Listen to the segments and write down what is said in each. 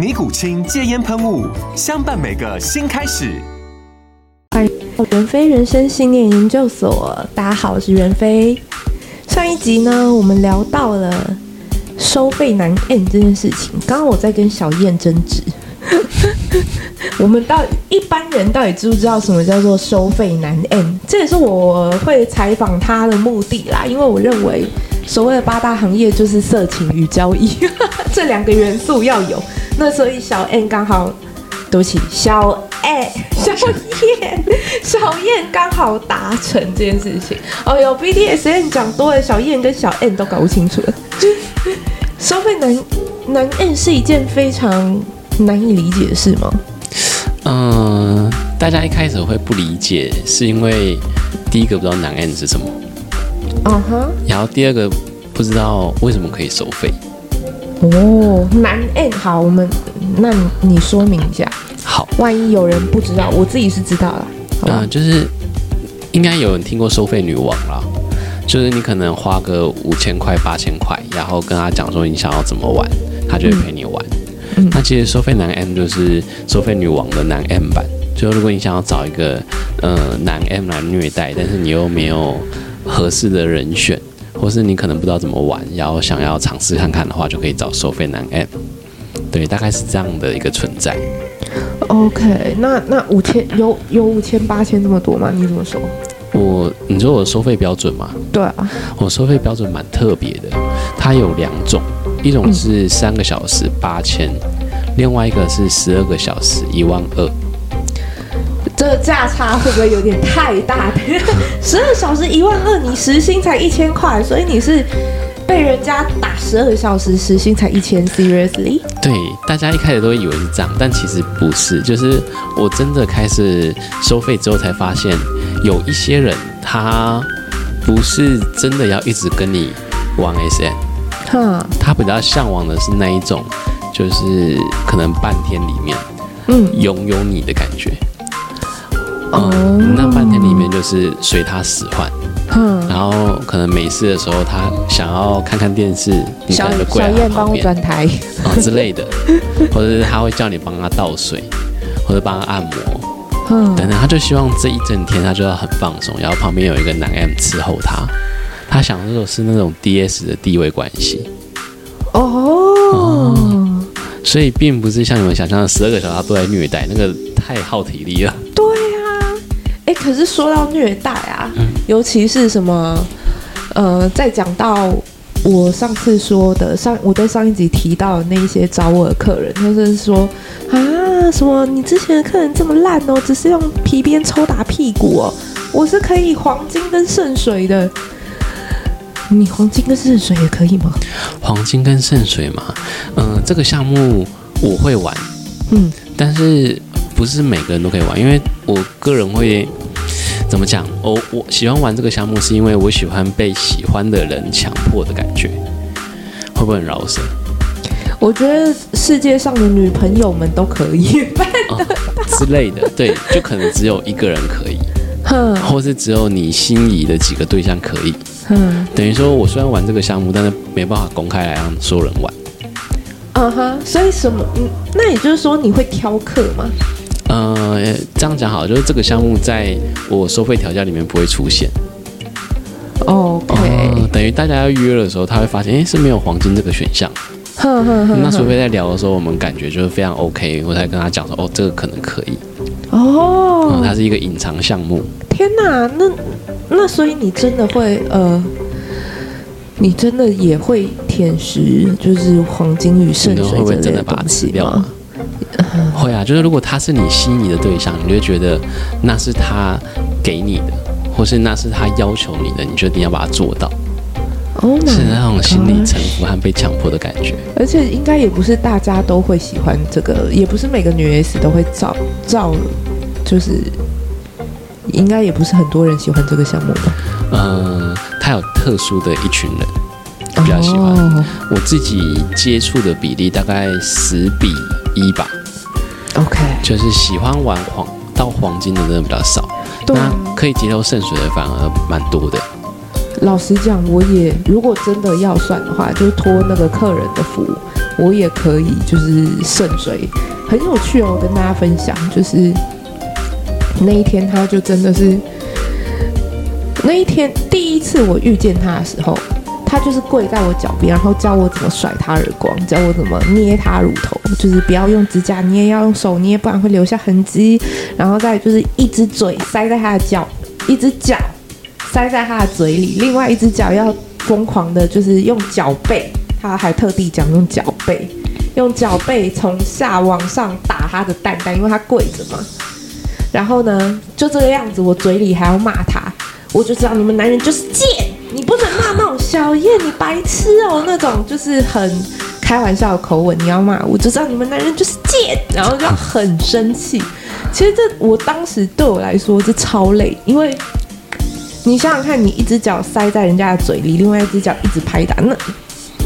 尼古清戒烟喷雾，相伴每个新开始。欢迎袁非人生信念研究所，大家好，我是袁非。上一集呢，我们聊到了收费难 N 这件事情。刚刚我在跟小燕争执，我们到一般人到底知不知道什么叫做收费难 N？这也是我会采访他的目的啦，因为我认为所谓的八大行业就是色情与交易 这两个元素要有。那所以小 N 刚好，对不起，小 A 小燕小燕刚好达成这件事情。哦哟，BDSN 讲多了，小燕跟小 N 都搞不清楚了。收费难难 N 是一件非常难以理解的事吗？嗯、呃，大家一开始会不理解，是因为第一个不知道难 N 是什么，嗯哼，然后第二个不知道为什么可以收费。哦，难 end 好，我们那你说明一下。好，万一有人不知道，我自己是知道了。嗯、呃，就是应该有人听过收费女王啦，就是你可能花个五千块、八千块，然后跟他讲说你想要怎么玩，他就会陪你玩。嗯、那其实收费男 M 就是收费女王的男 M 版，就如果你想要找一个呃男 M 来虐待，但是你又没有合适的人选。或是你可能不知道怎么玩，然后想要尝试看看的话，就可以找收费男 App。对，大概是这样的一个存在。OK，那那五千有有五千八千这么多吗？你怎么说？我你说我收费标准吗？对啊，我收费标准蛮特别的，它有两种，一种是三个小时八千，另外一个是十二个小时一万二。这个价差会不会有点太大？十二小时一万二，你时薪才一千块，所以你是被人家打十二小时，时薪才一千？Seriously？对，大家一开始都以为是这样，但其实不是。就是我真的开始收费之后，才发现有一些人他不是真的要一直跟你玩 SM，哼，他比较向往的是那一种，就是可能半天里面，嗯，拥有你的感觉。嗯，那半天里面就是随他使唤，嗯，然后可能没事的时候，他想要看看电视，你可能就跪在他旁边，小燕帮我转台啊之类的，或者是他会叫你帮他倒水，或者帮他按摩，嗯，等等，他就希望这一整天他就要很放松，然后旁边有一个男 M 伺候他，他想的是那种 DS 的地位关系，哦，嗯，所以并不是像你们想象的十二个小时他都在虐待，那个太耗体力了。哎，可是说到虐待啊，嗯、尤其是什么，呃，再讲到我上次说的上，我在上一集提到的那一些找我的客人，就是说啊，什么你之前的客人这么烂哦，只是用皮鞭抽打屁股哦，我是可以黄金跟圣水的，你黄金跟圣水也可以吗？黄金跟圣水嘛，嗯、呃，这个项目我会玩，嗯，但是不是每个人都可以玩，因为我个人会。怎么讲？我、哦、我喜欢玩这个项目，是因为我喜欢被喜欢的人强迫的感觉，会不会很饶舌？我觉得世界上的女朋友们都可以办的、哦、之类的，对，就可能只有一个人可以，哼，或是只有你心仪的几个对象可以，哼，等于说我虽然玩这个项目，但是没办法公开来让所有人玩。嗯哼，所以什么？那也就是说你会挑客吗？呃，这样讲好，就是这个项目在我收费条件里面不会出现。OK，呃，等于大家要约的时候，他会发现，哎，是没有黄金这个选项。呵呵呵。那除非在聊的时候，我们感觉就是非常 OK，我才跟他讲说，哦，这个可能可以。哦。它是一个隐藏项目。天哪，那那所以你真的会呃，你真的也会舔食，就是黄金与圣水真的把它吃掉吗？会啊，就是如果他是你心仪的对象，你就会觉得那是他给你的，或是那是他要求你的，你就一定要把它做到。Oh、是那种心理臣服和被强迫的感觉。而且应该也不是大家都会喜欢这个，也不是每个女 S 都会照照，就是应该也不是很多人喜欢这个项目吧？嗯，他有特殊的一群人比较喜欢。Oh. 我自己接触的比例大概十比一吧。OK，就是喜欢玩黄到黄金的人比较少，那可以接受圣水的反而蛮多的。老实讲，我也如果真的要算的话，就是托那个客人的福，我也可以就是圣水，很有趣哦，跟大家分享，就是那一天他就真的是那一天第一次我遇见他的时候。他就是跪在我脚边，然后教我怎么甩他耳光，教我怎么捏他乳头，就是不要用指甲捏，要用手捏，不然会留下痕迹。然后再就是一只嘴塞在他的脚，一只脚塞在他的嘴里，另外一只脚要疯狂的，就是用脚背。他还特地讲用脚背，用脚背从下往上打他的蛋蛋，因为他跪着嘛。然后呢，就这个样子，我嘴里还要骂他，我就知道你们男人就是贱。你不能骂那小燕，你白痴哦，那种就是很开玩笑的口吻，你要骂我就知道你们男人就是贱，然后就很生气。其实这我当时对我来说是超累，因为你想想看，你一只脚塞在人家的嘴里，另外一只脚一直拍打，那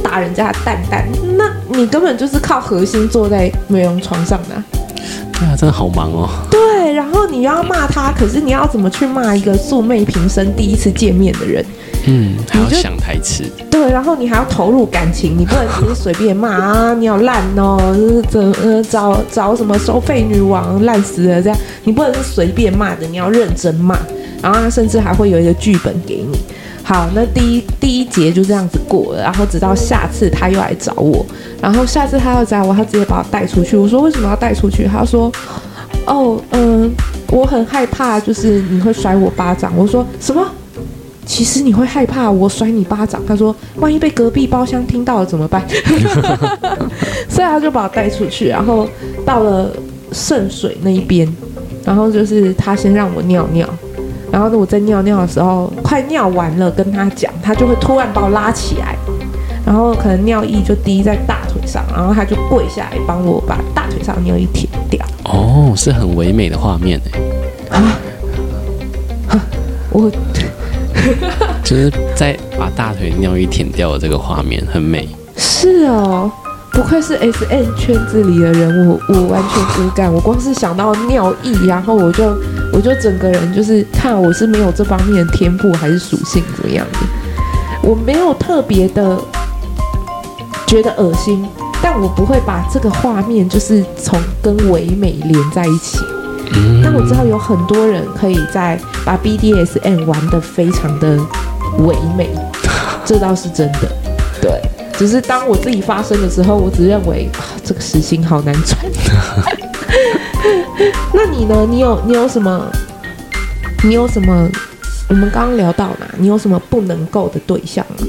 打人家的蛋蛋，那你根本就是靠核心坐在美容床上的。对啊，真的好忙哦。对，然后你要骂他，可是你要怎么去骂一个素昧平生、第一次见面的人？嗯，还要想台词，对，然后你还要投入感情，你不能只是随便骂啊，你好烂哦，怎呃找找什么收费女王烂死了这样，你不能是随便骂的，你要认真骂，然后他甚至还会有一个剧本给你。好，那第一第一节就这样子过了，然后直到下次他又来找我，然后下次他要找我，他直接把我带出去。我说为什么要带出去？他说，哦，嗯、我很害怕，就是你会甩我巴掌。我说什么？其实你会害怕我甩你巴掌？他说：“万一被隔壁包厢听到了怎么办？” 所以他就把我带出去，然后到了圣水那一边，然后就是他先让我尿尿，然后我在尿尿的时候快尿完了，跟他讲，他就会突然把我拉起来，然后可能尿液就滴在大腿上，然后他就跪下来帮我把大腿上尿液舔掉。哦，是很唯美的画面哎！啊，我。就是在把大腿尿液舔掉的这个画面很美。是哦，不愧是 S N 圈子里的人，我我完全无感。我光是想到尿意，然后我就我就整个人就是看我是没有这方面的天赋还是属性怎么样的。我没有特别的觉得恶心，但我不会把这个画面就是从跟唯美连在一起。但我知道有很多人可以在把 BDSM 玩得非常的唯美，这倒是真的。对，只是当我自己发生的时候，我只认为啊，这个时心好难穿。那你呢？你有你有什么？你有什么？我们刚刚聊到哪？你有什么不能够的对象吗？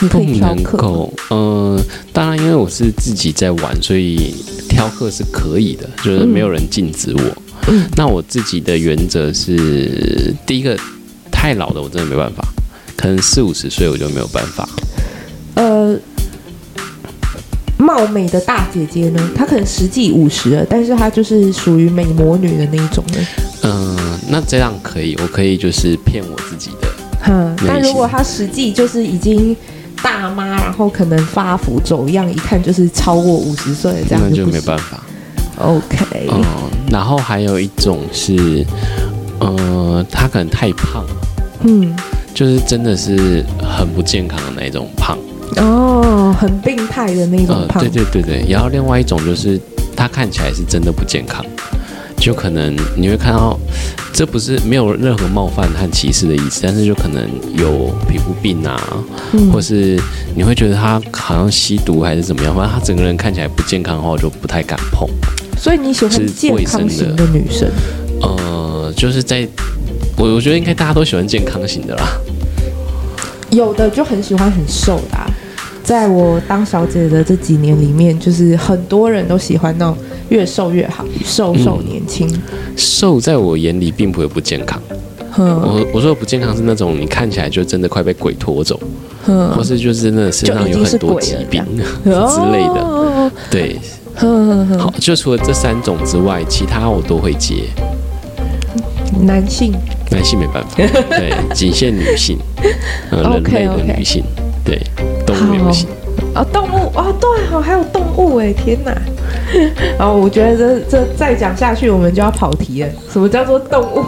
你可以挑课。不能够。嗯、呃，当然，因为我是自己在玩，所以挑课是可以的，就是没有人禁止我。那我自己的原则是，第一个太老的我真的没办法，可能四五十岁我就没有办法。貌美的大姐姐呢，她可能实际五十了，但是她就是属于美魔女的那一种呢。嗯、呃，那这样可以，我可以就是骗我自己的。哼，但如果她实际就是已经大妈，然后可能发福走样，一看就是超过五十岁，这样就，那就没办法。OK，嗯，然后还有一种是，呃，她可能太胖，嗯，就是真的是很不健康的那种胖，哦，很病态的那种胖，呃，对对对对。然后另外一种就是他看起来是真的不健康，就可能你会看到，这不是没有任何冒犯和歧视的意思，但是就可能有皮肤病啊，嗯，或是你会觉得他好像吸毒还是怎么样，反正他整个人看起来不健康的话，我就不太敢碰。所以你喜欢健康型的女生？呃，呃，就是在我我觉得应该大家都喜欢健康型的啦。有的就很喜欢很瘦的啊，在我当小姐的这几年里面，就是很多人都喜欢那种越瘦越好，瘦瘦年轻。嗯，瘦在我眼里并不会不健康。我我说的不健康是那种你看起来就真的快被鬼拖走，或是就是真的身上有很多疾病 之类的。对，好，就除了这三种之外，其他我都会接。男性，男性没办法，对，仅限女性，呃，人类的女性，对，动物也不行。啊，动物哦，对，哦，还有动物哎，天哪！然 后我觉得这这再讲下去，我们就要跑题了。什么叫做动物？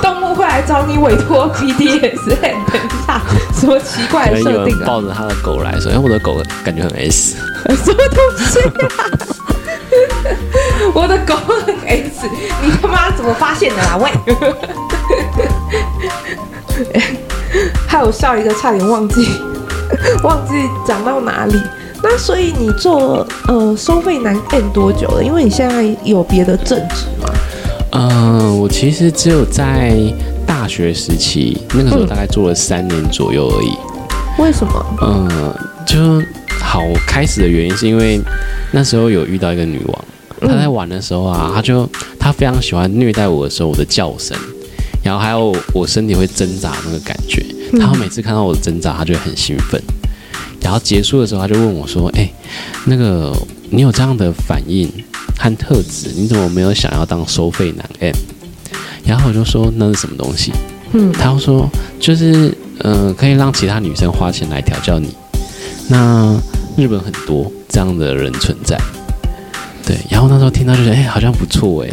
动物会来找你委托 BDSM？等一下，什么奇怪的设定啊？抱着他的狗来说，哎，我的狗感觉很 S。什么东西啊？我的狗很 S，你他妈怎么发现的啦？喂！害我笑一个，差点忘记 忘记讲到哪里。那所以你做呃收费男 N 多久了？因为你现在有别的正职吗？嗯、呃，我其实只有在大学时期那个时候大概做了三年左右而已。嗯、为什么？嗯、呃，就好开始的原因是因为那时候有遇到一个女王。他在玩的时候啊，他就他非常喜欢虐待我的时候，我的叫声，然后还有我身体会挣扎那个感觉。他每次看到我的挣扎，他就会很兴奋。然后结束的时候，他就问我说：“哎，那个你有这样的反应和特质，你怎么没有想要当收费男 M？” 然后我就说：“那是什么东西？”嗯，他就说：“就是嗯、呃，可以让其他女生花钱来调教你。那日本很多这样的人存在。”对，然后那时候听到就觉得，哎，好像不错哎，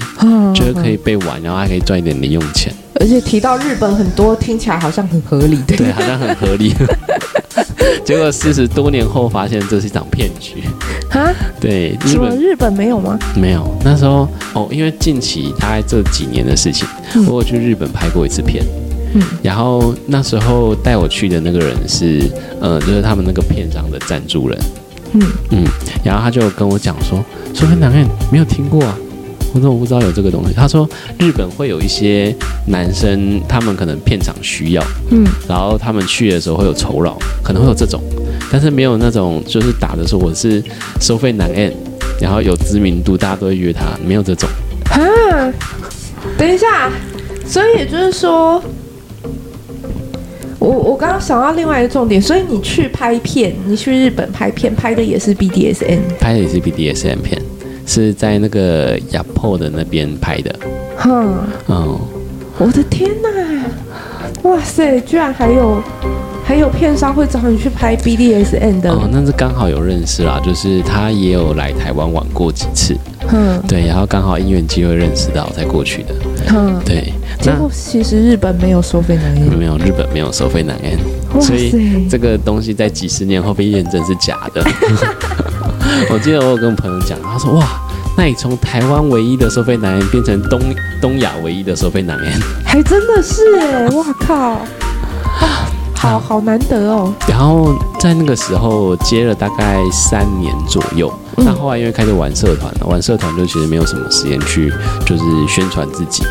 觉得可以被玩，然后还可以赚一点零用钱。而且提到日本很多，听起来好像很合理。对，对，好像很合理。结果四十多年后发现这是一场骗局。哈？对，日本日本没有吗？没有。那时候哦，因为近期大概这几年的事情，嗯、我有去日本拍过一次片。嗯。然后那时候带我去的那个人是，呃，就是他们那个片商的赞助人。嗯嗯，然后他就跟我讲说，收费男 M 没有听过啊，我说我不知道有这个东西。他说日本会有一些男生，他们可能片场需要，嗯，然后他们去的时候会有酬劳，可能会有这种，但是没有那种就是打的说我是收费男 N，然后有知名度，大家都会约他，没有这种。啊，等一下，所以也就是说。我我刚刚想到另外一个重点，所以你去拍片，你去日本拍片，拍的也是 BDSM，拍的也是 BDSM 片，是在那个 Yapo 的那边拍的。哼，嗯，我的天哪，哇塞，居然还有还有片商会找你去拍 BDSM 的。哦，那是刚好有认识啦，就是他也有来台湾玩过几次。嗯，对，然后刚好因缘机会认识到才过去的。嗯，对。结果其实日本没有收费男 M，没有，日本没有收费男 M，所以这个东西在几十年后被验证是假的。我记得我有跟我朋友讲，他说：“哇，那你从台湾唯一的收费男 M 变成东东亚唯一的收费男 M，还真的是哎，哇靠！”好好。难得哦。然后在那个时候接了大概三年左右，那、嗯、后来因为开始玩社团了，玩社团就其实没有什么时间去就是宣传自己，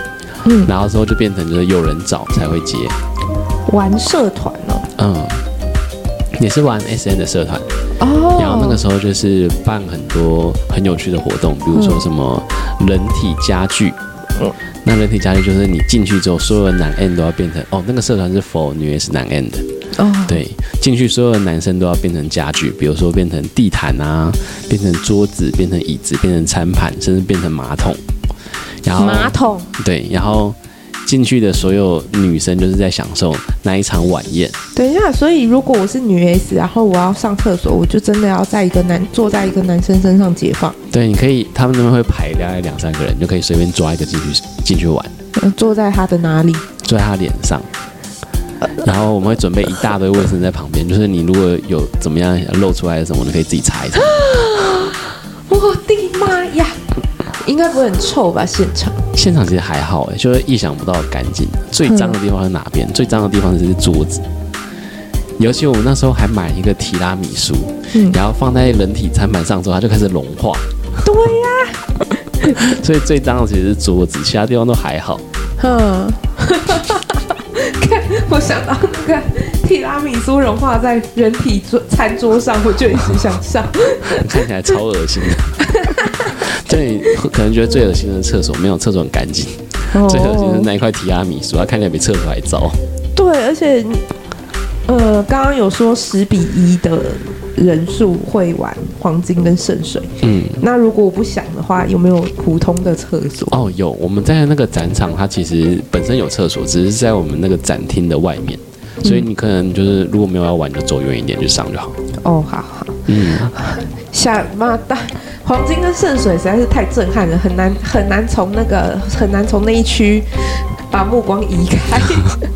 嗯，然后之后就变成就是有人找才会接。玩社团哦，嗯，也是玩 SN 的社团。哦。然后那个时候就是办很多很有趣的活动，比如说什么人体家具。嗯那人体家具就是你进去之后，所有的男 N 都要变成哦，那个社团是 for 女 S 男 N 的哦。对，进去所有的男生都要变成家具，比如说变成地毯啊，变成桌子，变成椅子，变成餐盘，甚至变成马桶。然后马桶对，然后。进去的所有女生就是在享受那一场晚宴。等一下，所以如果我是女 S，然后我要上厕所，我就真的要在一个男坐在一个男生身上解放。对，你可以，他们那边会排大概两三个人，就可以随便抓一个进去进去玩。坐在他的哪里？坐在他脸上。然后我们会准备一大堆卫生在旁边，就是你如果有怎么样露出来的什么，你可以自己擦一擦。我的妈呀！应该不会很臭吧？现场现场其实还好哎，就是意想不到的干净。最脏的地方是哪边？嗯、最脏的地方是桌子。尤其我们那时候还买一个提拉米苏，嗯、然后放在人体餐盘上之后，它就开始融化。对呀、啊。所以最脏的其实是桌子，其他地方都还好。嗯，看我想到那个提拉米苏融化在人体桌餐桌上，我就一直想笑，看起来超恶心的。对，可能觉得最恶心的是厕所，没有厕所很干净。哦、最恶心的是那一块提拉米苏，它看起来比厕所还糟。对，而且，呃，刚刚有说十比一的人数会玩黄金跟圣水。嗯，那如果我不想的话，有没有普通的厕所？哦，有。我们在那个展场，它其实本身有厕所，只是在我们那个展厅的外面，所以你可能就是如果没有要玩，就走远一点去上就好。哦，好好。嗯，下妈大。黄金跟圣水实在是太震撼了，很难很难从那个很难从那一区把目光移开。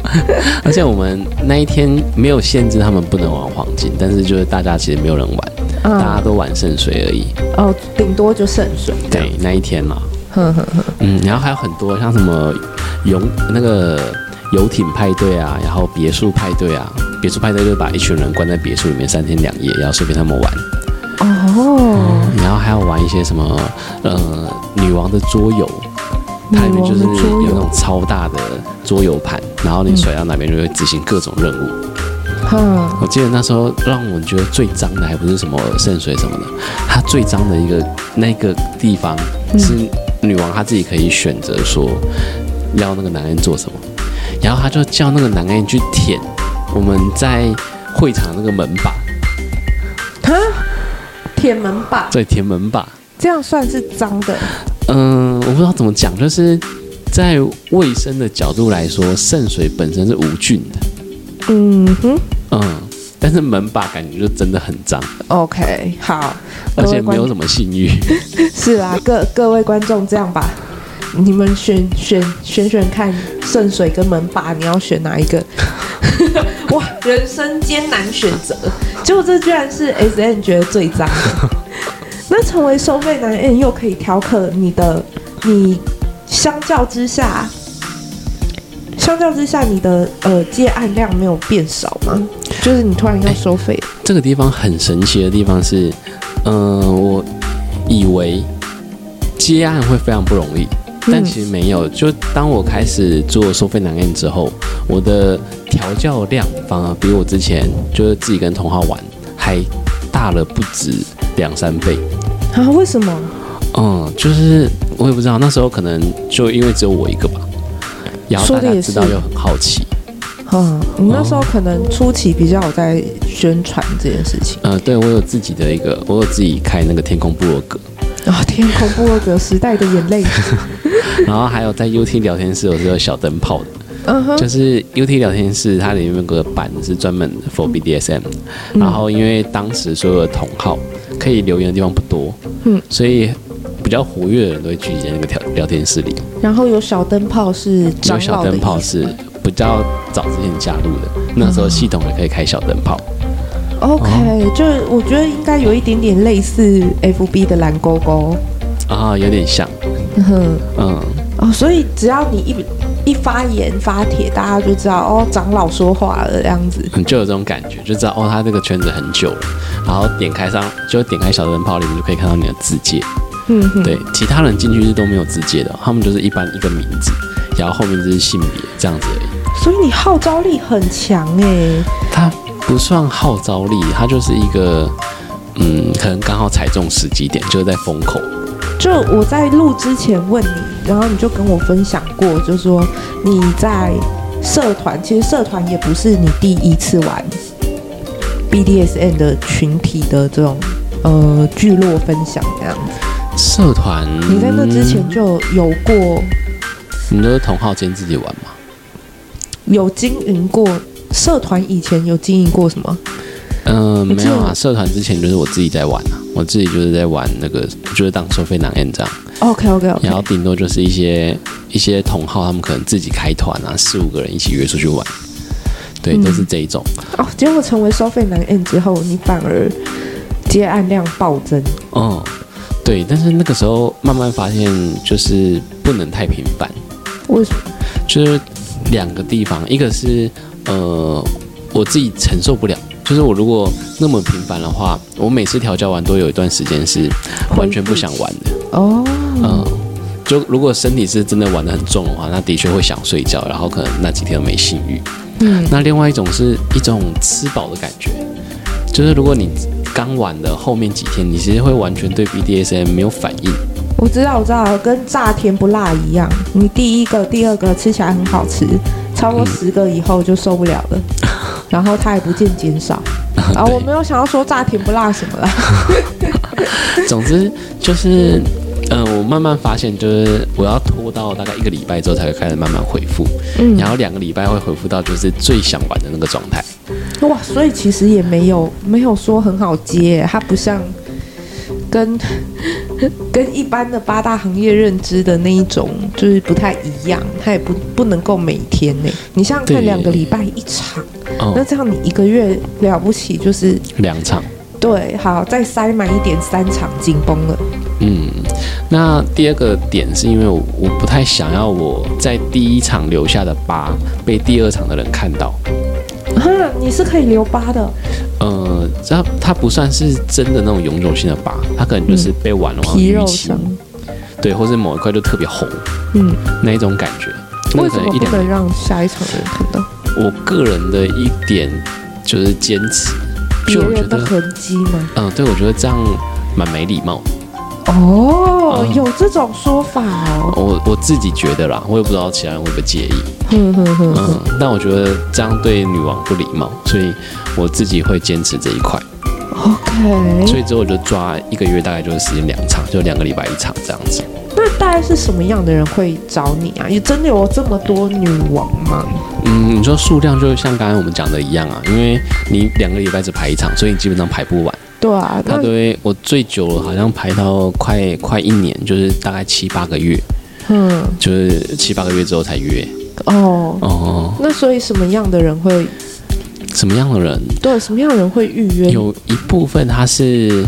而且我们那一天没有限制他们不能玩黄金，但是就是大家其实没有人玩，嗯、大家都玩圣水而已。哦，顶多就圣水。对，那一天嘛。嗯，然后还有很多像什么勇那个游艇派对啊，然后别墅派对啊，别墅派对就把一群人关在别墅里面三天两夜，然后随便他们玩。哦、嗯，然后还要玩一些什么呃女王的桌游，它里面就是有那种超大的桌游盘，然后你甩到哪边就会执行各种任务。嗯，我记得那时候让我们觉得最脏的还不是什么圣水什么的，它最脏的一个那个地方是女王她自己可以选择说要那个男人做什么，然后他就叫那个男人去舔我们在会场那个门把。舔门把，对，舔门把，这样算是脏的。嗯，我不知道怎么讲，就是在卫生的角度来说，圣水本身是无菌的。嗯哼，嗯，但是门把感觉就真的很脏。OK，好，而且没有什么信誉。是啊，各各位观众这样吧，你们选选选选看，圣水跟门把，你要选哪一个？哇，人生艰难选择，结果这居然是 S N 觉得最脏的。那成为收费男 N 又可以调侃你的，你相较之下，相较之下，你的呃接案量没有变少吗？就是你突然要收费、欸。这个地方很神奇的地方是，嗯、呃，我以为接案会非常不容易。但其实没有，就当我开始做收费男 N 之后，我的调教量反而比我之前就是自己跟同号玩还大了不止两三倍啊？为什么？嗯，就是我也不知道，那时候可能就因为只有我一个吧，然后大家知道又很好奇。嗯，你那时候可能初期比较有在宣传这件事情。嗯，对，我有自己的一个，我有自己开那个天空部落格。啊、哦，天空部落格时代的眼泪。然后还有在 UT 聊天室，我是有小灯泡的。嗯哼，就是 UT 聊天室，它里面有个版是专门 for BDSM。然后因为当时所有的同号可以留言的地方不多，嗯，所以比较活跃的人都会聚集在那个聊聊天室里。然后有小灯泡是有小灯泡是比较早之前加入的，那时候系统也可以开小灯泡。OK，哦，就我觉得应该有一点点类似 FB 的蓝勾勾啊，有点像。嗯嗯哦，所以只要你一一发言发帖，大家就知道哦，长老说话了这样子，就有这种感觉，就知道哦，他这个圈子很久了。然后点开上，就点开小灯泡里面就可以看到你的字界。嗯，对，其他人进去是都没有字界的，他们就是一般一个名字，然后后面就是性别这样子而已。所以你号召力很强哎。他不算号召力，它就是一个嗯，可能刚好踩中时机点，就是在风口。就我在录之前问你，然后你就跟我分享过，就是说你在社团，其实社团也不是你第一次玩 B D S N 的群体的这种呃聚落分享这样子。社团？你在那之前就有过？你都是同号间自己玩吗？有经营过社团？以前有经营过什么？嗯、呃，没有啊。社团之前就是我自己在玩啊。我自己就是在玩那个，就是当收费男 N 这样。OK OK OK。然后顶多就是一些一些同号，他们可能自己开团啊，四五个人一起约出去玩。对，嗯、都是这一种。哦，结果成为收费男 N 之后，你反而接案量暴增。哦，对，但是那个时候慢慢发现，就是不能太频繁。为什么？就是两个地方，一个是呃，我自己承受不了。就是我如果那么频繁的话，我每次调教完都有一段时间是完全不想玩的哦。嗯，就如果身体是真的玩的很重的话，那的确会想睡觉，然后可能那几天都没性欲。嗯，那另外一种是一种吃饱的感觉，就是如果你刚玩的后面几天，你其实会完全对 BDSM 没有反应。我知道，我知道，跟炸甜不辣一样，你第一个、第二个吃起来很好吃，超过十个以后就受不了了，嗯、然后它也不见减少。啊，我没有想要说炸甜不辣什么啦。总之就是。嗯，我慢慢发现，就是我要拖到大概一个礼拜之后才会开始慢慢恢复，嗯，然后两个礼拜会恢复到就是最想玩的那个状态。哇，所以其实也没有没有说很好接，它不像跟 跟一般的八大行业认知的那一种，就是不太一样，它也不不能够每天呢。你像看两个礼拜一场，那这样你一个月了不起就是两场。对，好，再塞满一点，三场紧绷了。嗯，那第二个点是因为我我不太想要我在第一场留下的疤被第二场的人看到。哈，你是可以留疤的。呃，它它不算是真的那种永久性的疤，它可能就是被玩了皮肉伤。对，或是某一块就特别红。嗯，那一种感觉。为什么不能让下一场的人看到？我个人的一点就是坚持。就我觉得痕迹吗？嗯，对，我觉得这样蛮没礼貌。哦，嗯、有这种说法哦。我我自己觉得啦，我也不知道其他人会不会介意。嗯，但我觉得这样对女王不礼貌，所以我自己会坚持这一块。OK。所以之后我就抓一个月，大概就是时间两场，就两个礼拜一场这样子。那大概是什么样的人会找你啊？也真的有这么多女王吗？嗯，你说数量就像刚才我们讲的一样啊，因为你两个礼拜只排一场，所以你基本上排不完。对我最久了，好像排到快快一年，就是大概七八个月。嗯，就是七八个月之后才约。哦哦，那所以什么样的人会？什么样的人？对，什么样的人会预约？有一部分他是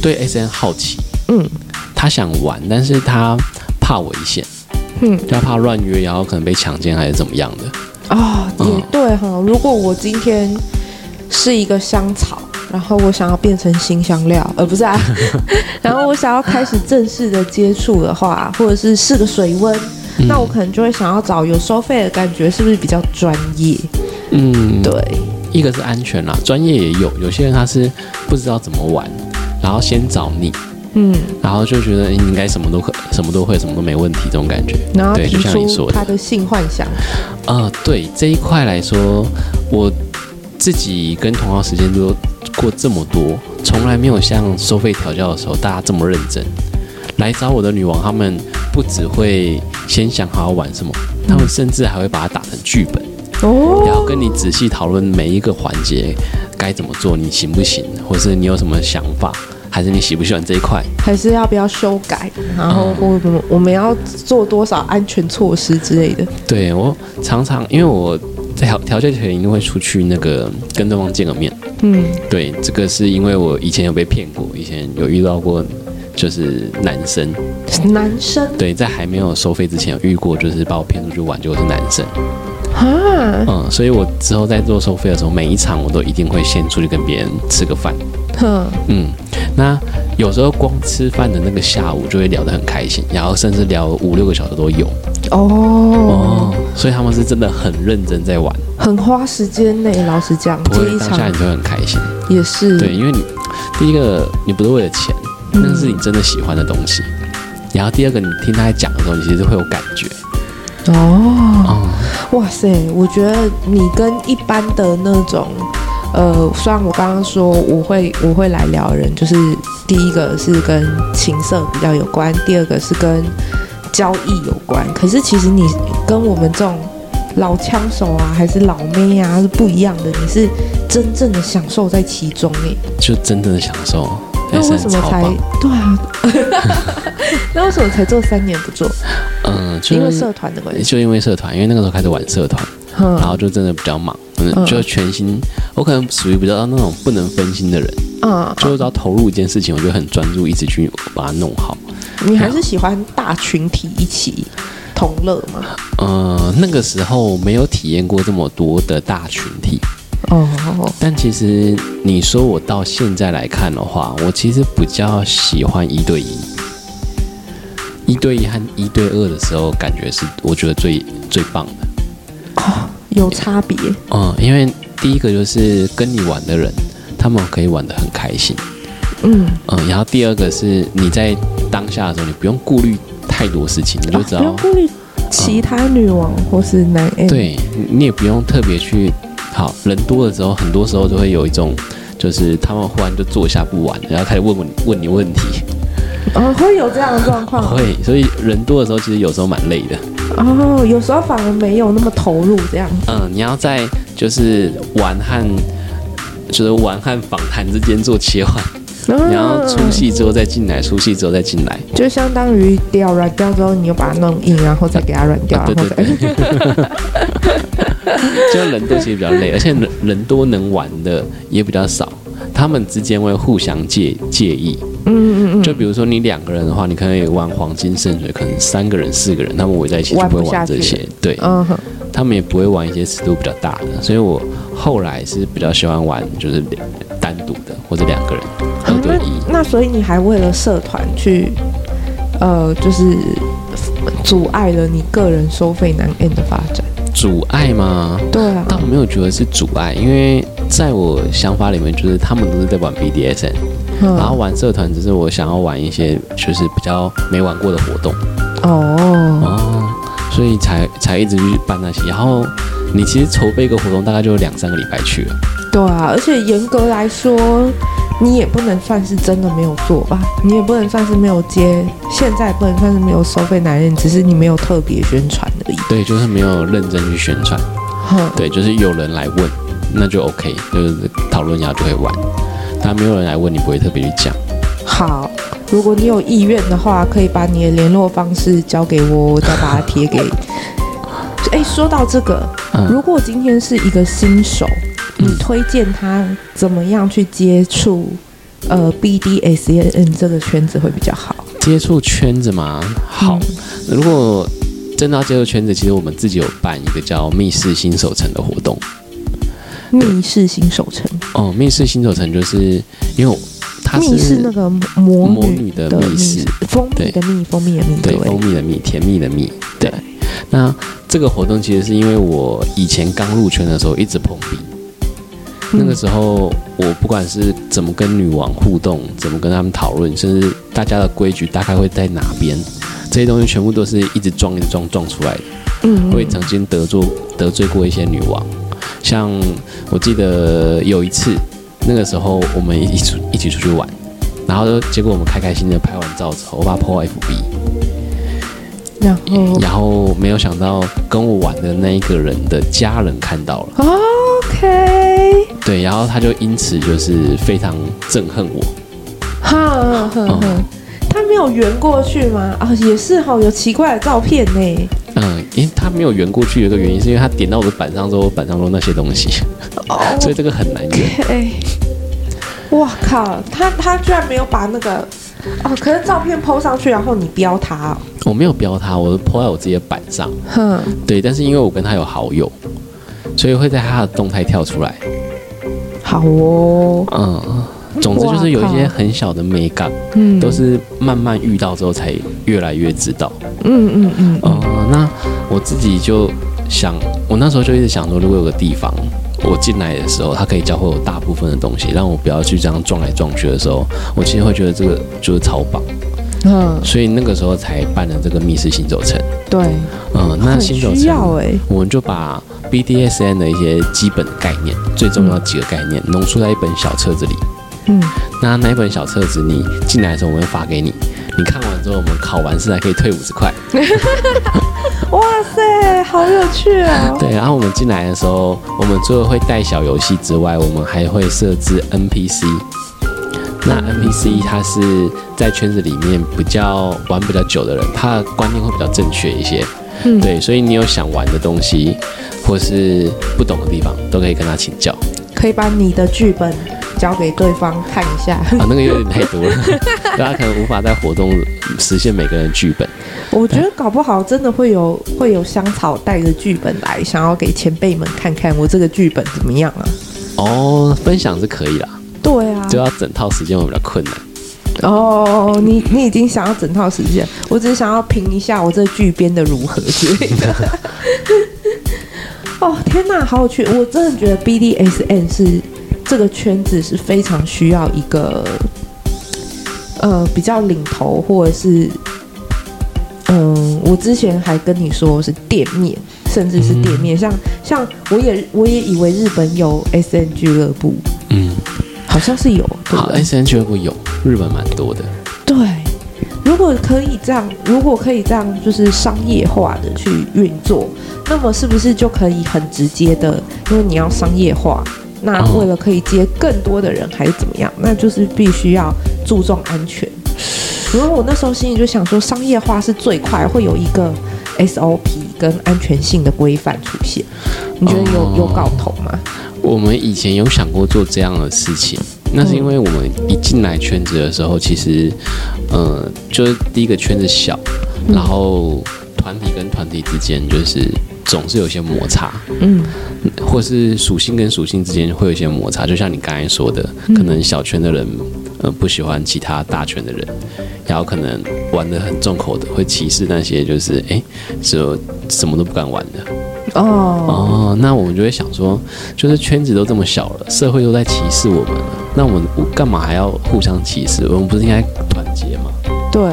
对 S N 好奇，嗯。他想玩，但是他怕危险，嗯，他怕乱约，然后可能被强奸还是怎么样的啊？哦，也对哈。如果我今天是一个香草，然后我想要变成新香料，呃不是啊，然后我想要开始正式的接触的话，或者是试个水温，嗯，那我可能就会想要找有收费的感觉，是不是比较专业？嗯，对，一个是安全啦，专业也有，有些人他是不知道怎么玩，然后先找你。嗯，然后就觉得你应该什么都可，什么都会，什么都没问题，这种感觉。然后对，就像你说的，他的性幻想。啊、呃，对这一块来说，我自己跟同行时间都过这么多，从来没有像收费调教的时候大家这么认真来找我的女王。他们不只会先想好好玩什么，他们甚至还会把它打成剧本哦，然后跟你仔细讨论每一个环节该怎么做，你行不行，或是你有什么想法。还是你喜不喜欢这一块？还是要不要修改？然后或者我们要做多少安全措施之类的？对，我常常因为我在调调教前一定会出去那个跟对方见个面。嗯，对，这个是因为我以前有被骗过，以前有遇到过，就是男生。男生？对，在还没有收费之前有遇过，就是把我骗出去玩，结果是男生。啊，嗯，所以我之后在做收费的时候，每一场我都一定会先出去跟别人吃个饭。哼，嗯，那有时候光吃饭的那个下午就会聊得很开心，然后甚至聊五六个小时都有。哦，哦，所以他们是真的很认真在玩，很花时间呢。老实讲，不会当下你就会很开心。也是，对，因为你第一个你不是为了钱，那是你真的喜欢的东西。然后第二个，你听他在讲的时候，你其实会有感觉。哦，嗯、哇塞！我觉得你跟一般的那种，呃，虽然我刚刚说我会我会来聊的人，就是第一个是跟情色比较有关，第二个是跟交易有关。可是其实你跟我们这种老枪手啊，还是老妹啊，是不一样的。你是真正的享受在其中诶，就真正的享受。那为什么才对啊？那为什么才做三年不做？嗯，就因为社团的关系。就因为社团，因为那个时候开始玩社团，嗯、然后就真的比较忙，嗯，就全心。我可能属于比较那种不能分心的人，嗯，就只要投入一件事情，我就很专注，一直去把它弄好。你还是喜欢大群体一起同乐吗？嗯，那个时候没有体验过这么多的大群体。哦，oh. 但其实你说我到现在来看的话，我其实比较喜欢一对一。一对一和一对二的时候，感觉是我觉得最最棒的。哦，有差别。嗯，因为第一个就是跟你玩的人，他们可以玩得很开心。嗯嗯，然后第二个是你在当下的时候，你不用顾虑太多事情，你就知道、哦、不用顾虑其他女王或是男 A，。对，你也不用特别去。好，人多的时候，很多时候都会有一种，就是他们忽然就坐下不玩，然后开始问问问你问题。哦，会有这样的状况。会，所以人多的时候，其实有时候蛮累的。哦，有时候反而没有那么投入这样。嗯，你要在就是玩和就是玩和访谈之间做切换，你要出戏之后再进来，出戏之后再进来，就相当于掉软掉之后，你又把它弄硬，然后再给它软掉，啊、然后再。对对对 就人多其实比较累，而且人人多能玩的也比较少，他们之间会互相介介意。嗯嗯嗯。就比如说你两个人的话，你可以玩黄金圣水，可能三个人、四个人，他们围在一起就不会玩这些。对。嗯哼。他们也不会玩一些尺度比较大的，所以我后来是比较喜欢玩就是单独的或者两个人二对一。那所以你还为了社团去，呃，就是阻碍了你个人收费难 end 的发展。阻碍吗？对啊，但我没有觉得是阻碍，因为在我想法里面，就是他们都是在玩 BDSN，嗯，然后玩社团只是我想要玩一些就是比较没玩过的活动。哦哦，所以才才一直去办那些。然后你其实筹备一个活动，大概就两三个礼拜去了。对啊，而且严格来说。你也不能算是真的没有做吧，你也不能算是没有接，现在不能算是没有收费男人，只是你没有特别宣传而已。对，就是没有认真去宣传。哼，对，就是有人来问，那就 OK，就是讨论一下就会玩。但没有人来问，你不会特别去讲。好，如果你有意愿的话，可以把你的联络方式交给我，我再把它贴给。哎，说到这个，嗯，如果今天是一个新手。你推荐他怎么样去接触呃 BDSN 这个圈子会比较好？接触圈子嘛？好，嗯、如果真的要接触圈子，其实我们自己有办一个叫“密室新手城”的活动。密室新手城哦，密室新手城就是因为它是密室那个魔魔女的密室，蜂蜜的蜜，蜂蜜的蜜，对，蜂蜜的蜜，甜蜜的蜜。对，那这个活动其实是因为我以前刚入圈的时候一直碰壁。那个时候，我不管是怎么跟女王互动，怎么跟他们讨论，甚至大家的规矩大概会在哪边，这些东西全部都是一直撞、一直撞撞出来的。嗯，我也曾经得罪得罪过一些女王，像我记得有一次，那个时候我们一起出一起出去玩，然后结果我们开开心心的拍完照之后，我把它 po FB，然后然后没有想到跟我玩的那一个人的家人看到了。OK。对，然后他就因此就是非常憎恨我。哈他没有圆过去吗？啊、哦，也是哈，有奇怪的照片呢。嗯，因为他没有圆过去，有一个原因是因为他点到我的板上之后，板上都那些东西，哦、所以这个很难圆。哇靠，他他居然没有把那个哦，可是照片 PO 上去，然后你标他、哦？我没有标他，我 PO 在我自己的板上。哼，对，但是因为我跟他有好友，所以会在他的动态跳出来。好哦，嗯，总之就是有一些很小的美感，嗯，都是慢慢遇到之后才越来越知道，嗯嗯嗯，哦、嗯，那我自己就想，我那时候就一直想说，如果有个地方，我进来的时候，它可以教会我大部分的东西，让我不要去这样撞来撞去的时候，我其实会觉得这个就是超棒。嗯，所以那个时候才办了这个密室行走城。对，嗯，那行走城，哎，我们就把 BDSN 的一些基本概念，最重要几个概念，浓缩在一本小册子里。嗯，那那一本小册子，你进来的时候我们会发给你，你看完之后，我们考完试还可以退五十块。哇塞，好有趣啊！对，然后我们进来的时候，我们除了会带小游戏之外，我们还会设置 NPC。那 NPC 他是在圈子里面比较玩比较久的人，他的观念会比较正确一些，嗯，对，所以你有想玩的东西，或是不懂的地方，都可以跟他请教。可以把你的剧本交给对方看一下。啊，那个有点太多了，大家可能无法在活动实现每个人剧本。我觉得搞不好真的会有会有香草带着剧本来，想要给前辈们看看我这个剧本怎么样啊？哦，分享是可以啦。就要整套时间会比较困难。哦，你你已经想要整套时间，我只是想要评一下我这剧编的如何之类的。哦，天哪，好有趣！我真的觉得 BDSN 是这个圈子是非常需要一个呃比较领头，或者是嗯、呃，我之前还跟你说是店面，甚至是店面，嗯、像像我也我也以为日本有 S N 俱乐部，嗯。好像是有，好，S N 俱乐部有，日本蛮多的。对，如果可以这样，如果可以这样，就是商业化的去运作，那么是不是就可以很直接的？因为你要商业化，那为了可以接更多的人，还是怎么样？哦、那就是必须要注重安全。因为我那时候心里就想说，商业化是最快会有一个 S O P 跟安全性的规范出现。你觉得有、哦、有搞头吗？我们以前有想过做这样的事情，那是因为我们一进来圈子的时候，其实，呃，就是第一个圈子小，然后团体跟团体之间就是总是有些摩擦，嗯，或是属性跟属性之间会有一些摩擦，就像你刚才说的，可能小圈的人呃不喜欢其他大圈的人，然后可能玩的很重口的，会歧视那些就是哎，只有什么都不敢玩的。哦哦，那我们就会想说，就是圈子都这么小了，社会都在歧视我们了，那我们干嘛还要互相歧视？我们不是应该团结吗？对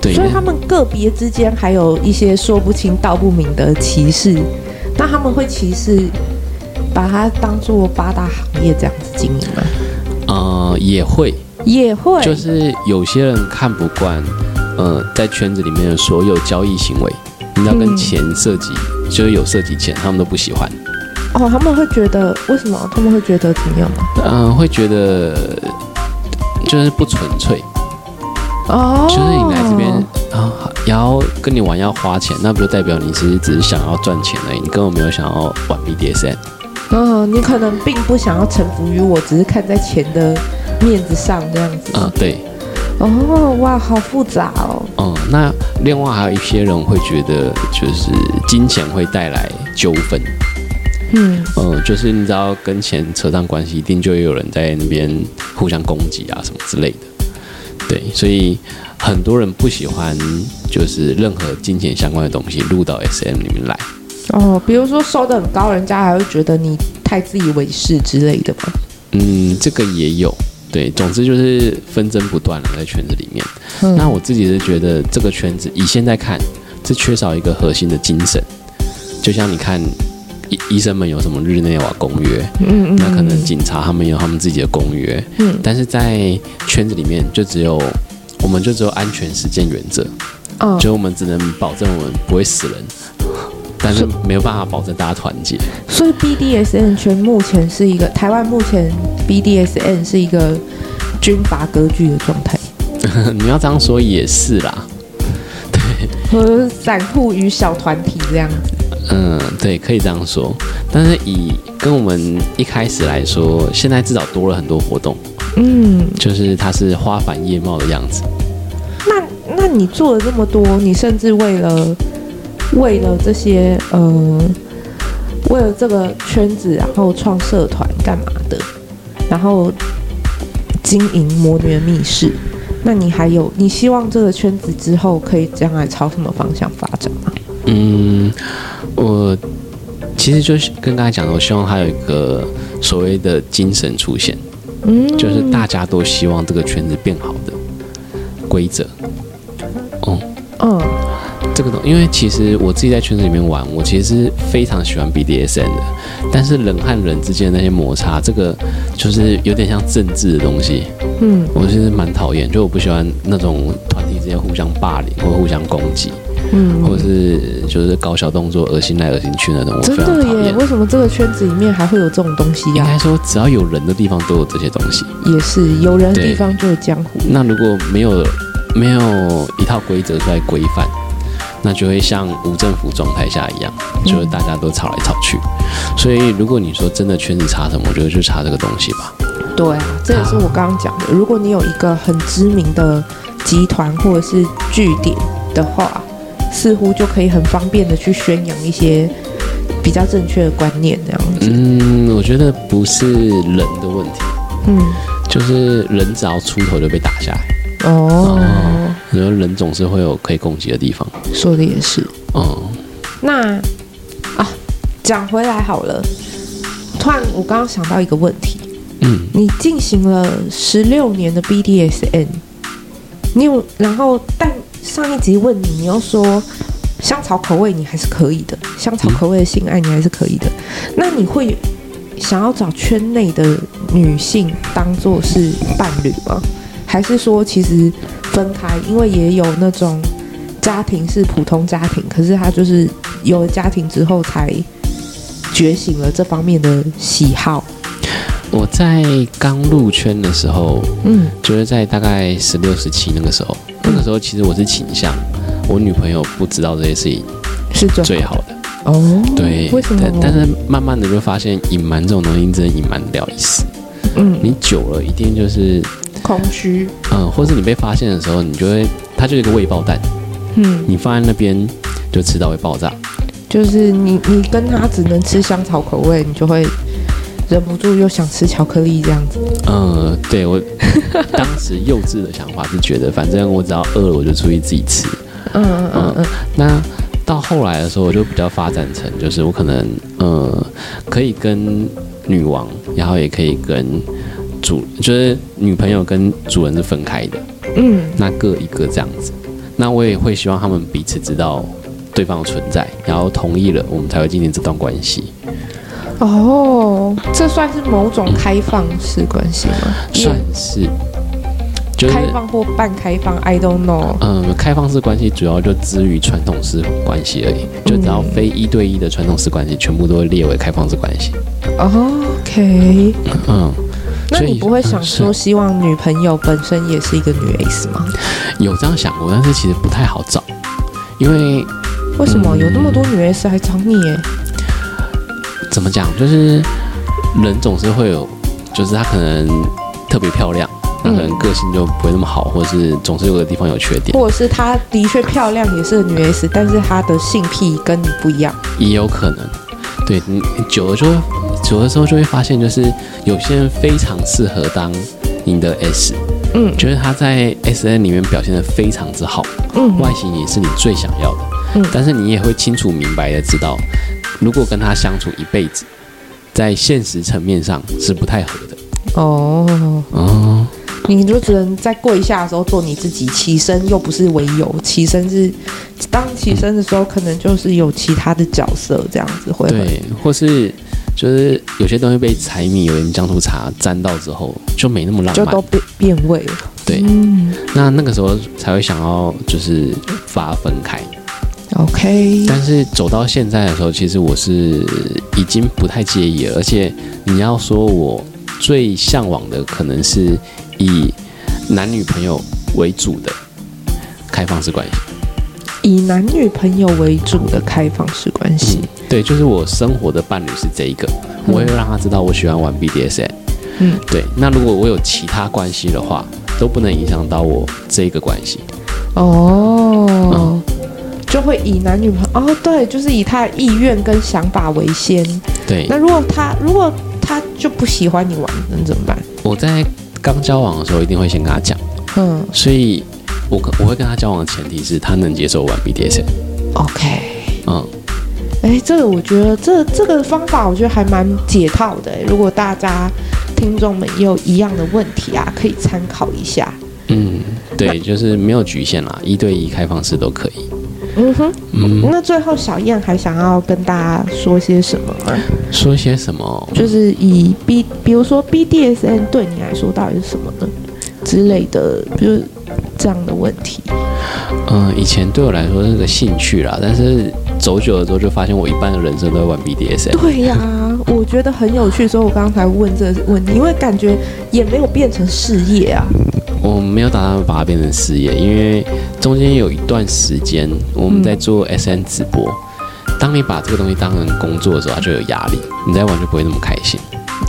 对，所以他们个别之间还有一些说不清道不明的歧视，那他们会歧视，把它当做八大行业这样子经营吗？呃，也会也会，就是有些人看不惯，呃，在圈子里面的所有交易行为。你要跟钱涉及，嗯、就是有涉及钱，他们都不喜欢。哦，他们会觉得为什么？他们会觉得怎么样吗？嗯、呃，会觉得就是不纯粹。哦，就是你来这边啊，要跟你玩要花钱，那不就代表你其实只是想要赚钱而已，你根本没有想要玩 BDSM。嗯、哦，你可能并不想要臣服于我，只是看在钱的面子上这样子。啊、呃，对。哦，哇，好复杂哦。嗯，那另外还有一些人会觉得，就是金钱会带来纠纷。嗯嗯，就是你知道跟钱扯上关系，一定就会有人在那边互相攻击啊什么之类的。对，所以很多人不喜欢就是任何金钱相关的东西入到 SM 里面来。哦，比如说收的很高，人家还会觉得你太自以为是之类的吗？嗯，这个也有。对，总之就是纷争不断了，在圈子里面。嗯、那我自己是觉得这个圈子以现在看，是缺少一个核心的精神。就像你看，医医生们有什么日内瓦公约，嗯嗯，那可能警察他们有他们自己的公约，嗯，但是在圈子里面就只有，我们就只有安全实践原则，哦，就我们只能保证我们不会死人。但是没有办法保证大家团结，所以 BDSN 圈目前是一个台湾目前 BDSN 是一个军阀割据的状态。你要这样说也是啦，对，和散户与小团体这样子。嗯，对，可以这样说。但是以跟我们一开始来说，现在至少多了很多活动。嗯，就是它是花繁叶茂的样子。那那你做了这么多，你甚至为了。为了这些，呃，为了这个圈子，然后创社团干嘛的？然后经营魔女的密室。那你还有，你希望这个圈子之后可以将来朝什么方向发展吗？嗯，我其实就是跟刚才讲的，我希望它有一个所谓的精神出现，嗯，就是大家都希望这个圈子变好的规则。哦，嗯。这个东，因为其实我自己在圈子里面玩，我其实是非常喜欢 BDSM 的。但是人和人之间的那些摩擦，这个就是有点像政治的东西。嗯，我其实蛮讨厌，就我不喜欢那种团体之间互相霸凌或互相攻击，嗯，或者是就是搞小动作、恶心来恶心去那种。真的耶？为什么这个圈子里面还会有这种东西呀？应该说，只要有人的地方都有这些东西。也是有人的地方就有江湖。那如果没有没有一套规则出来规范？那就会像无政府状态下一样，就是大家都吵来吵去。嗯、所以，如果你说真的圈子差什么，我觉得就差这个东西吧。对啊，这也是我刚刚讲的。如果你有一个很知名的集团或者是据点的话，似乎就可以很方便的去宣扬一些比较正确的观念，这样子。嗯，我觉得不是人的问题，嗯，就是人只要出头就被打下来。哦，然后人总是会有可以攻击的地方。说的也是。哦、嗯，那啊，讲回来好了。突然，我刚刚想到一个问题。嗯，你进行了十六年的 BDSN，你有然后，但上一集问你，你又说香草口味你还是可以的，香草口味的性爱你还是可以的。嗯、那你会想要找圈内的女性当做是伴侣吗？还是说其实分开？因为也有那种家庭是普通家庭，可是他就是有了家庭之后才觉醒了这方面的喜好。我在刚入圈的时候，嗯，就是在大概十六、十七那个时候，嗯，那个时候其实我是倾向我女朋友不知道这些事情是最好的哦。对，为什么？但是慢慢的就发现隐瞒这种东西真的隐瞒不了一时。嗯，你久了一定就是空虚。嗯，或是你被发现的时候，你就会它就是一个未爆弹。嗯，你放在那边就迟早会爆炸。就是你你跟他只能吃香草口味，你就会。忍不住又想吃巧克力这样子。嗯，对，我 当时幼稚的想法是觉得，反正我只要饿了，我就出去自己吃。嗯嗯嗯嗯。那到后来的时候，我就比较发展成，就是我可能呃可以跟女王，然后也可以跟主，就是女朋友跟主人是分开的。嗯。那各一个这样子。那我也会希望他们彼此知道对方的存在，然后同意了，我们才会进行这段关系。哦，这算是某种开放式关系吗？算是，就是，开放或半开放，I don't know。嗯，开放式关系主要就之于传统式关系而已，就只要非一对一的传统式关系，全部都会列为开放式关系。OK，嗯，那你不会想说希望女朋友本身也是一个女 S 吗？有这样想过，但是其实不太好找，因为为什么有那么多女 S 还找你？哎？怎么讲？就是人总是会有，就是她可能特别漂亮，那可能个性就不会那么好，或者是总是有个地方有缺点，或者是她的确漂亮，也是个女 S，但是她的性癖跟你不一样，也有可能。对，你久了就会，久的时候就会发现，就是有些人非常适合当你的 S，嗯，觉得他在 S N 里面表现的非常之好，嗯，外形也是你最想要的，嗯，但是你也会清楚明白的知道。如果跟他相处一辈子，在现实层面上是不太合的。哦哦，你就只能在跪下的时候做你自己，起身又不是为有，起身是当起身的时候，可能就是有其他的角色这样子会。对，或是就是有些东西被柴米油盐酱醋茶沾到之后，就没那么浪漫，就都变变味了。对，嗯，那那个时候才会想要就是把它分开。OK，但是走到现在的时候，其实我是已经不太介意了。而且你要说我最向往的，可能是以男女朋友为主的开放式关系。以男女朋友为主的开放式关系，嗯，对，就是我生活的伴侣是这一个，我会让他知道我喜欢玩 BDSM。嗯，对。那如果我有其他关系的话，都不能影响到我这个关系。哦。嗯就会以男女朋友哦，对，就是以他的意愿跟想法为先。对，那如果他如果他就不喜欢你玩，那怎么办？我在刚交往的时候一定会先跟他讲，嗯，所以我我会跟他交往的前提是他能接受玩 BDSM。OK，嗯，哎，这个我觉得这这个方法我觉得还蛮解套的。如果大家听众们也有一样的问题啊，可以参考一下。嗯，对，就是没有局限啦，一对一开放式都可以。嗯哼，嗯，那最后小燕还想要跟大家说些什么吗？说些什么？就是以 B，比如说 BDSN 对你来说到底是什么呢？之类的，就是这样的问题。嗯，以前对我来说是个兴趣啦，但是走久了之后就发现我一半的人生都在玩 BDSM。对呀、啊，我觉得很有趣，所以我刚才问这个问题，因为感觉也没有变成事业啊。我没有打算把它变成事业，因为中间有一段时间我们在做 SN 直播。嗯、当你把这个东西当成工作的时候，它就有压力，你在玩就不会那么开心。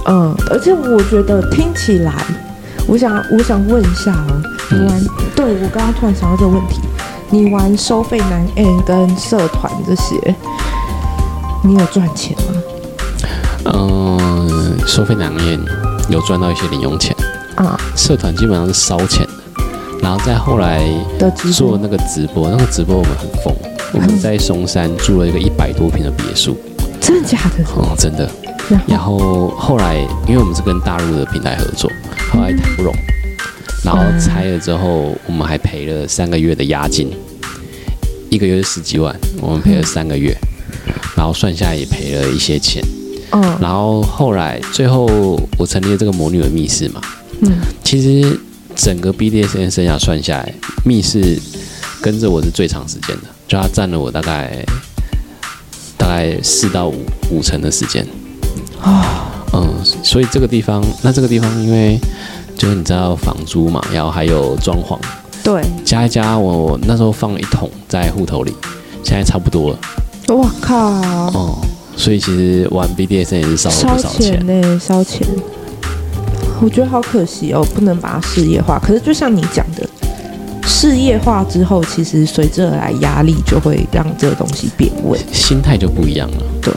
嗯，而且我觉得听起来，我想我想问一下啊，你玩？嗯、对，我刚刚突然想到这个问题，你玩收费男 N 跟社团这些，你有赚钱吗？嗯，收费男 N 有赚到一些零用钱。啊，社团基本上是烧钱的，然后再后来做那个直播，那个直播我们很疯，我们在松山住了一个一百多平的别墅，真的假的？哦，真的。然后后来因为我们是跟大陆的平台合作，后来谈不拢，然后拆了之后，我们还赔了三个月的押金，一个月是十几万，我们赔了三个月，然后算下来也赔了一些钱。嗯，然后后来最后我成立了这个魔女的密室嘛，嗯，其实整个 BDSN 生涯算下来，密室跟着我是最长时间的，就它占了我大概大概四到五五成的时间，啊，嗯，所以这个地方，那这个地方因为就是你知道房租嘛，然后还有装潢，对，加一加，我那时候放了一桶在户头里，现在差不多了，我靠，哦。所以其实玩 BDSM 也是烧了不少钱呢，烧钱。我觉得好可惜哦，不能把它事业化。可是就像你讲的，事业化之后，其实随之而来压力就会让这个东西变味，心态就不一样了。对，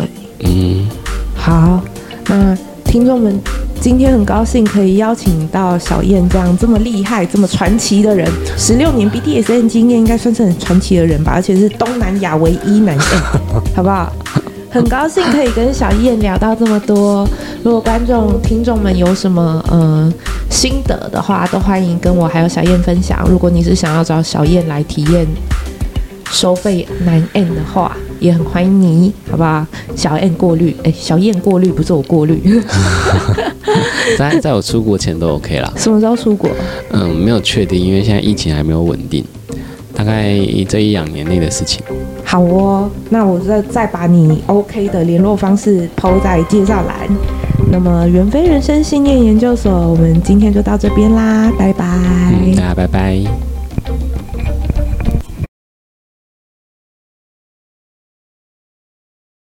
嗯，好，那听众们。今天很高兴可以邀请到小燕这样这么厉害、这么传奇的人，十六年 BDSN 经验应该算是很传奇的人吧，而且是东南亚唯一男性 好不好？很高兴可以跟小燕聊到这么多。如果观众、听众们有什么呃心得的话，都欢迎跟我还有小燕分享。如果你是想要找小燕来体验收费男 N 的话，也很欢迎你，好不好？小燕过滤，哎，小燕过滤不是我过滤。在在我出国前都 OK 啦。什么时候出国？嗯，没有确定，因为现在疫情还没有稳定，大概这一两年内的事情。好哦，那我再再把你 OK 的联络方式抛在介绍栏。那么袁飞人生信念研究所，我们今天就到这边啦，拜拜。嗯，大家拜拜。